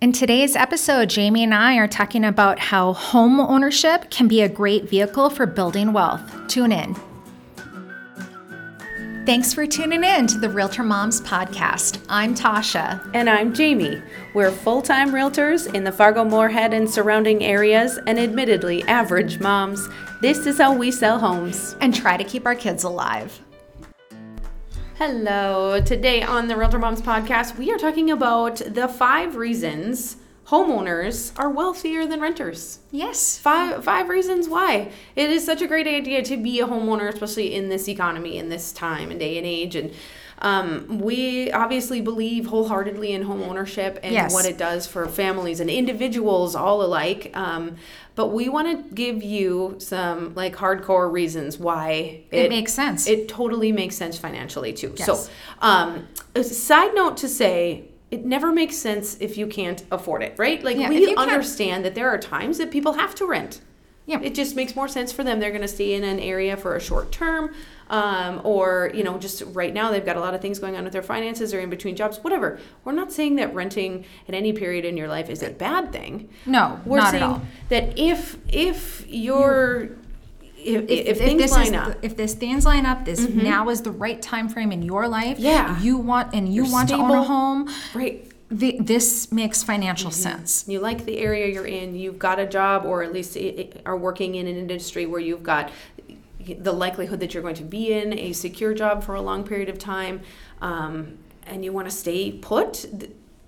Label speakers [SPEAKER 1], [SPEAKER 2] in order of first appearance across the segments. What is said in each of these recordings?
[SPEAKER 1] In today's episode, Jamie and I are talking about how home ownership can be a great vehicle for building wealth. Tune in. Thanks for tuning in to the Realtor Moms podcast. I'm Tasha.
[SPEAKER 2] And I'm Jamie. We're full time realtors in the Fargo Moorhead and surrounding areas, and admittedly average moms. This is how we sell homes.
[SPEAKER 1] And try to keep our kids alive.
[SPEAKER 2] Hello. Today on the Realtor Moms podcast, we are talking about the five reasons homeowners are wealthier than renters.
[SPEAKER 1] Yes.
[SPEAKER 2] Five five reasons why. It is such a great idea to be a homeowner, especially in this economy, in this time and day and age. And um, we obviously believe wholeheartedly in home ownership and
[SPEAKER 1] Yes.
[SPEAKER 2] what it does for families and individuals all alike. Um, but we want to give you some like hardcore reasons why
[SPEAKER 1] It makes sense.
[SPEAKER 2] It totally makes sense financially too.
[SPEAKER 1] Yes.
[SPEAKER 2] So, um, a side note to say. It never makes sense if you can't afford it, right? Like
[SPEAKER 1] Yeah,
[SPEAKER 2] we understand that there are times that people have to rent.
[SPEAKER 1] Yeah.
[SPEAKER 2] It just makes more sense for them. They're going to stay in an area for a short term, um, or you know, just right now they've got a lot of things going on with their finances or in between jobs, whatever. We're not saying that renting at any period in your life is a bad thing.
[SPEAKER 1] No,
[SPEAKER 2] We're
[SPEAKER 1] not at
[SPEAKER 2] saying
[SPEAKER 1] all.
[SPEAKER 2] that if if you're if, if, things
[SPEAKER 1] this
[SPEAKER 2] line
[SPEAKER 1] is,
[SPEAKER 2] up, Mm-hmm.
[SPEAKER 1] if this things line up, this now is the right time frame in your life.
[SPEAKER 2] Yeah.
[SPEAKER 1] you want and you
[SPEAKER 2] You're
[SPEAKER 1] want to own a home.
[SPEAKER 2] right?
[SPEAKER 1] The, this makes financial
[SPEAKER 2] Mm-hmm.
[SPEAKER 1] sense.
[SPEAKER 2] you like the area you're in, you've got a job, or at least i- i- are working in an industry where you've got the likelihood that you're going to be in a secure job for a long period of time, um, and you want to stay put.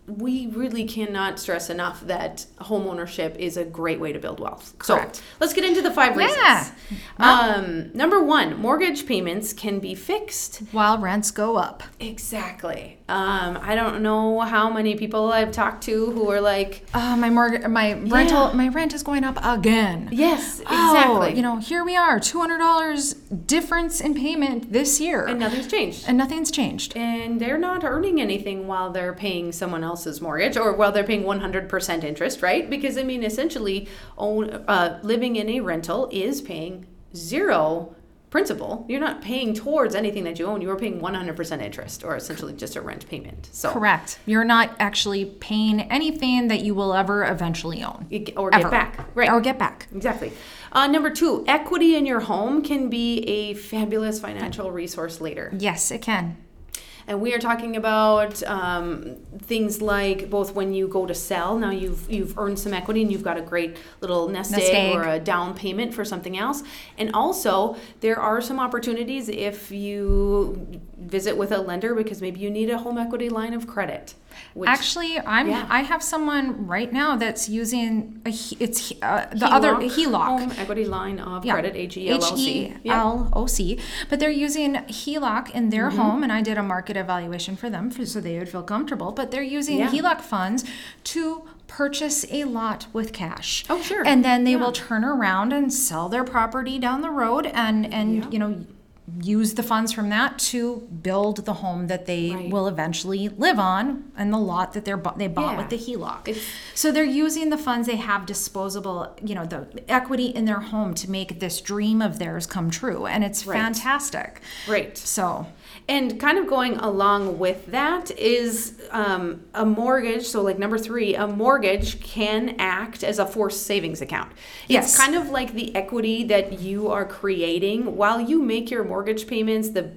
[SPEAKER 2] We really cannot stress enough that home ownership is a great way to build wealth.
[SPEAKER 1] Correct.
[SPEAKER 2] So let's get into the five reasons.
[SPEAKER 1] Yeah.
[SPEAKER 2] Um, number one, mortgage payments can be fixed
[SPEAKER 1] While rents go up.
[SPEAKER 2] Exactly. Um, I don't know how many people I've talked to who are like,
[SPEAKER 1] Uh, my mortgage, my rental,
[SPEAKER 2] Yeah.
[SPEAKER 1] my rent is going up again.
[SPEAKER 2] yes,
[SPEAKER 1] Oh,
[SPEAKER 2] exactly.
[SPEAKER 1] you know, here we are, two hundred dollars difference in payment this year,
[SPEAKER 2] and nothing's changed.
[SPEAKER 1] and nothing's changed.
[SPEAKER 2] And they're not earning anything while they're paying someone else's mortgage or while they're paying 100% interest, right? Because, I mean, essentially, own, uh, living in a rental is paying zero principal. You're not paying towards anything that you own. You're paying 100% interest or essentially just a rent payment. So,
[SPEAKER 1] Correct. You're not actually paying anything that you will ever eventually own.
[SPEAKER 2] Or get
[SPEAKER 1] Ever.
[SPEAKER 2] back. Right.
[SPEAKER 1] Or get back.
[SPEAKER 2] Exactly. Uh, number two, equity in your home can be a fabulous financial resource later.
[SPEAKER 1] Yes, it can.
[SPEAKER 2] And we are talking about um, things like both when you go to sell, now you've you've earned some equity and you've got a great little nest,
[SPEAKER 1] Nest
[SPEAKER 2] egg,
[SPEAKER 1] egg.
[SPEAKER 2] or a down payment for something else. And also, there are some opportunities if you visit with a lender because maybe you need a home equity line of credit. Which
[SPEAKER 1] Actually, I'm
[SPEAKER 2] Yeah.
[SPEAKER 1] I have someone right now that's using a it's uh, the other HELOC.
[SPEAKER 2] home equity line of credit, H E L L C.
[SPEAKER 1] H E L O C. But they're using HELOC in their
[SPEAKER 2] Mm-hmm.
[SPEAKER 1] home, and I did a market evaluation for them for, so they would feel comfortable. But they're using
[SPEAKER 2] Yeah.
[SPEAKER 1] HELOC funds to purchase a lot with cash.
[SPEAKER 2] Oh, sure.
[SPEAKER 1] And then they
[SPEAKER 2] Yeah.
[SPEAKER 1] will turn around and sell their property down the road, and and
[SPEAKER 2] Yeah.
[SPEAKER 1] you know use the funds from that to build the home that they
[SPEAKER 2] Right.
[SPEAKER 1] will eventually live on and the lot that they're bu- they bought
[SPEAKER 2] Yeah.
[SPEAKER 1] with the HELOC.
[SPEAKER 2] It's-
[SPEAKER 1] So they're using the funds they have disposable, you know, the equity in their home to make this dream of theirs come true. And it's
[SPEAKER 2] Right.
[SPEAKER 1] fantastic.
[SPEAKER 2] Right.
[SPEAKER 1] So,
[SPEAKER 2] And kind of going along with that is um, a mortgage. So, like number three, a mortgage can act as a forced savings account.
[SPEAKER 1] Yes.
[SPEAKER 2] It's kind of like the equity that you are creating while you make your mortgage payments. The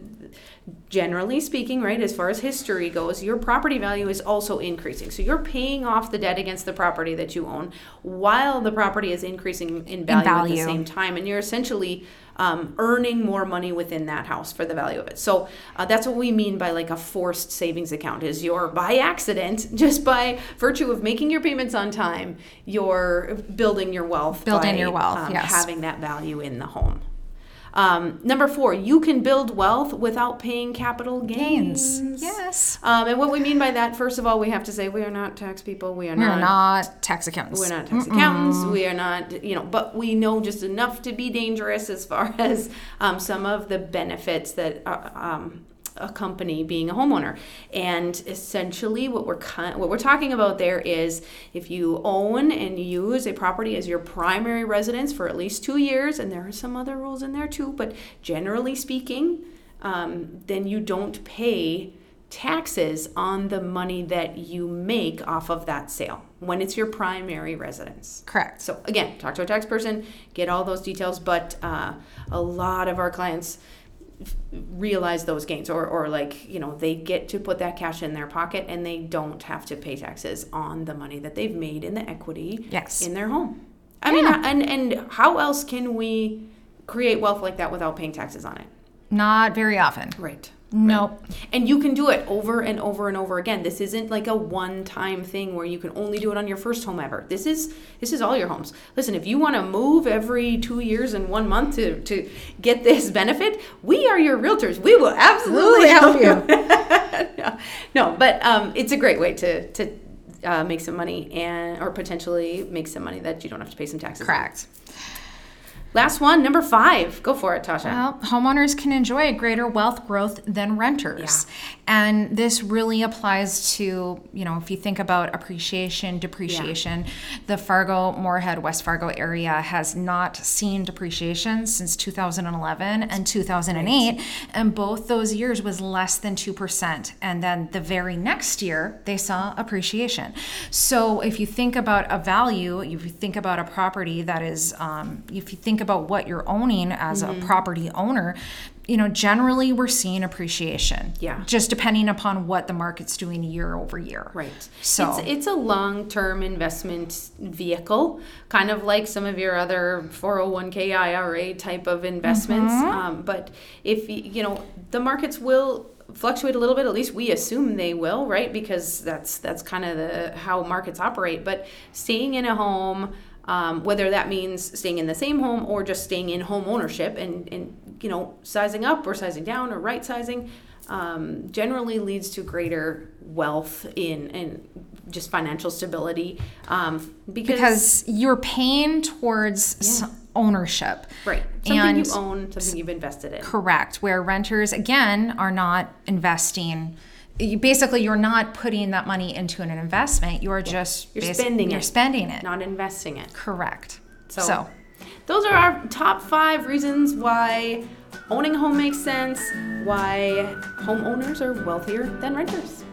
[SPEAKER 2] generally speaking, right, as far as history goes, your property value is also increasing. So you're paying off the debt against the property that you own while the property is increasing in value, at the same time. And you're essentially um, earning more money within that house for the value of it. So uh, that's what we mean by like a forced savings account is you're by accident, just by virtue of making your payments on time, you're building your wealth.
[SPEAKER 1] Building
[SPEAKER 2] by,
[SPEAKER 1] your wealth,
[SPEAKER 2] um,
[SPEAKER 1] yes.
[SPEAKER 2] Having that value in the home. Um, number four, you can build wealth without paying capital gains.
[SPEAKER 1] gains. Yes.
[SPEAKER 2] Um, and what we mean by that, first of all, we have to say we are not tax people. We are
[SPEAKER 1] We're
[SPEAKER 2] not.
[SPEAKER 1] not tax accountants.
[SPEAKER 2] We're not tax accountants. We are not, you know, but we know just enough to be dangerous as far as um, some of the benefits that uh, um, company being a homeowner. And essentially, what we're what we're talking about there is if you own and use a property as your primary residence for at least two years, and there are some other rules in there too, but generally speaking, um, then you don't pay taxes on the money that you make off of that sale when it's your primary residence.
[SPEAKER 1] Correct.
[SPEAKER 2] So again, talk to a tax person, get all those details. But uh, a lot of our clients realize those gains, or or like you know they get to put that cash in their pocket and they don't have to pay taxes on the money that they've made in the equity
[SPEAKER 1] Yes.
[SPEAKER 2] in their home. I mean, uh, and and how else can we create wealth like that without paying taxes on it?
[SPEAKER 1] Not very often.
[SPEAKER 2] Right.
[SPEAKER 1] Nope.
[SPEAKER 2] And you can do it over and over and over again. This isn't like a one-time thing where you can only do it on your first home ever. This is this is all your homes. Listen, if you want to move every 2 years and 1 month to to get this benefit, we are your realtors. We will absolutely help you. no, no, but um, it's a great way to to uh, make some money and or potentially make some money that you don't have to pay some taxes. on. Last one, number 5. Go for it, Tasha.
[SPEAKER 1] Well, homeowners can enjoy greater wealth growth than renters. And this really applies to, you know, if you think about appreciation, depreciation, the Fargo, Moorhead, West Fargo area has not seen depreciation since 2011 and 2008. And both those years was less than 2%. And then the very next year, they saw appreciation. So if you think about a value, if you think about a property that is, um, if you think about what you're owning as
[SPEAKER 2] Mm-hmm.
[SPEAKER 1] a property owner, you know, generally we're seeing appreciation.
[SPEAKER 2] Yeah.
[SPEAKER 1] Just depending upon what the market's doing year over year.
[SPEAKER 2] Right.
[SPEAKER 1] So-
[SPEAKER 2] it's, it's a long term investment vehicle, kind of like some of your other 401k IRA type of investments.
[SPEAKER 1] Mm-hmm.
[SPEAKER 2] Um, but if, you know, the markets will fluctuate a little bit at least we assume they will right because that's that's kind of the how markets operate but staying in a home um, whether that means staying in the same home or just staying in home ownership and, and you know sizing up or sizing down or right sizing um, generally leads to greater wealth in and just financial stability um, because,
[SPEAKER 1] Because you're paying towards s- ownership.
[SPEAKER 2] right something
[SPEAKER 1] and-
[SPEAKER 2] you own something you've invested in
[SPEAKER 1] Correct. Where renters, again, are not investing. You, basically, you're not putting that money into an investment. You are just
[SPEAKER 2] You're
[SPEAKER 1] basi-
[SPEAKER 2] spending
[SPEAKER 1] You're
[SPEAKER 2] it.
[SPEAKER 1] spending it.
[SPEAKER 2] not investing it
[SPEAKER 1] Correct.
[SPEAKER 2] So-
[SPEAKER 1] so
[SPEAKER 2] Those are our top five reasons why owning a home makes sense, why homeowners are wealthier than renters.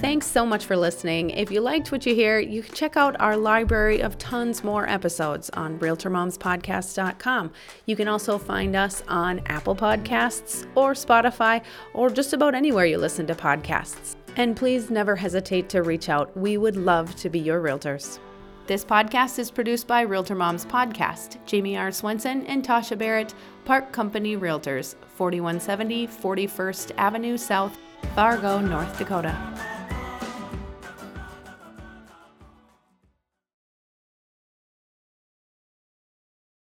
[SPEAKER 2] Thanks so much for listening. If you liked what you hear, you can check out our library of tons more episodes on RealtorMomsPodcast.com. You can also find us on Apple Podcasts or Spotify or just about anywhere you listen to podcasts. And please never hesitate to reach out. We would love to be your realtors. This podcast is produced by Realtor Moms Podcast, Jamie R. Swenson and Tasha Barrett, Park Company Realtors, 4170 41st Avenue South, Fargo, North Dakota.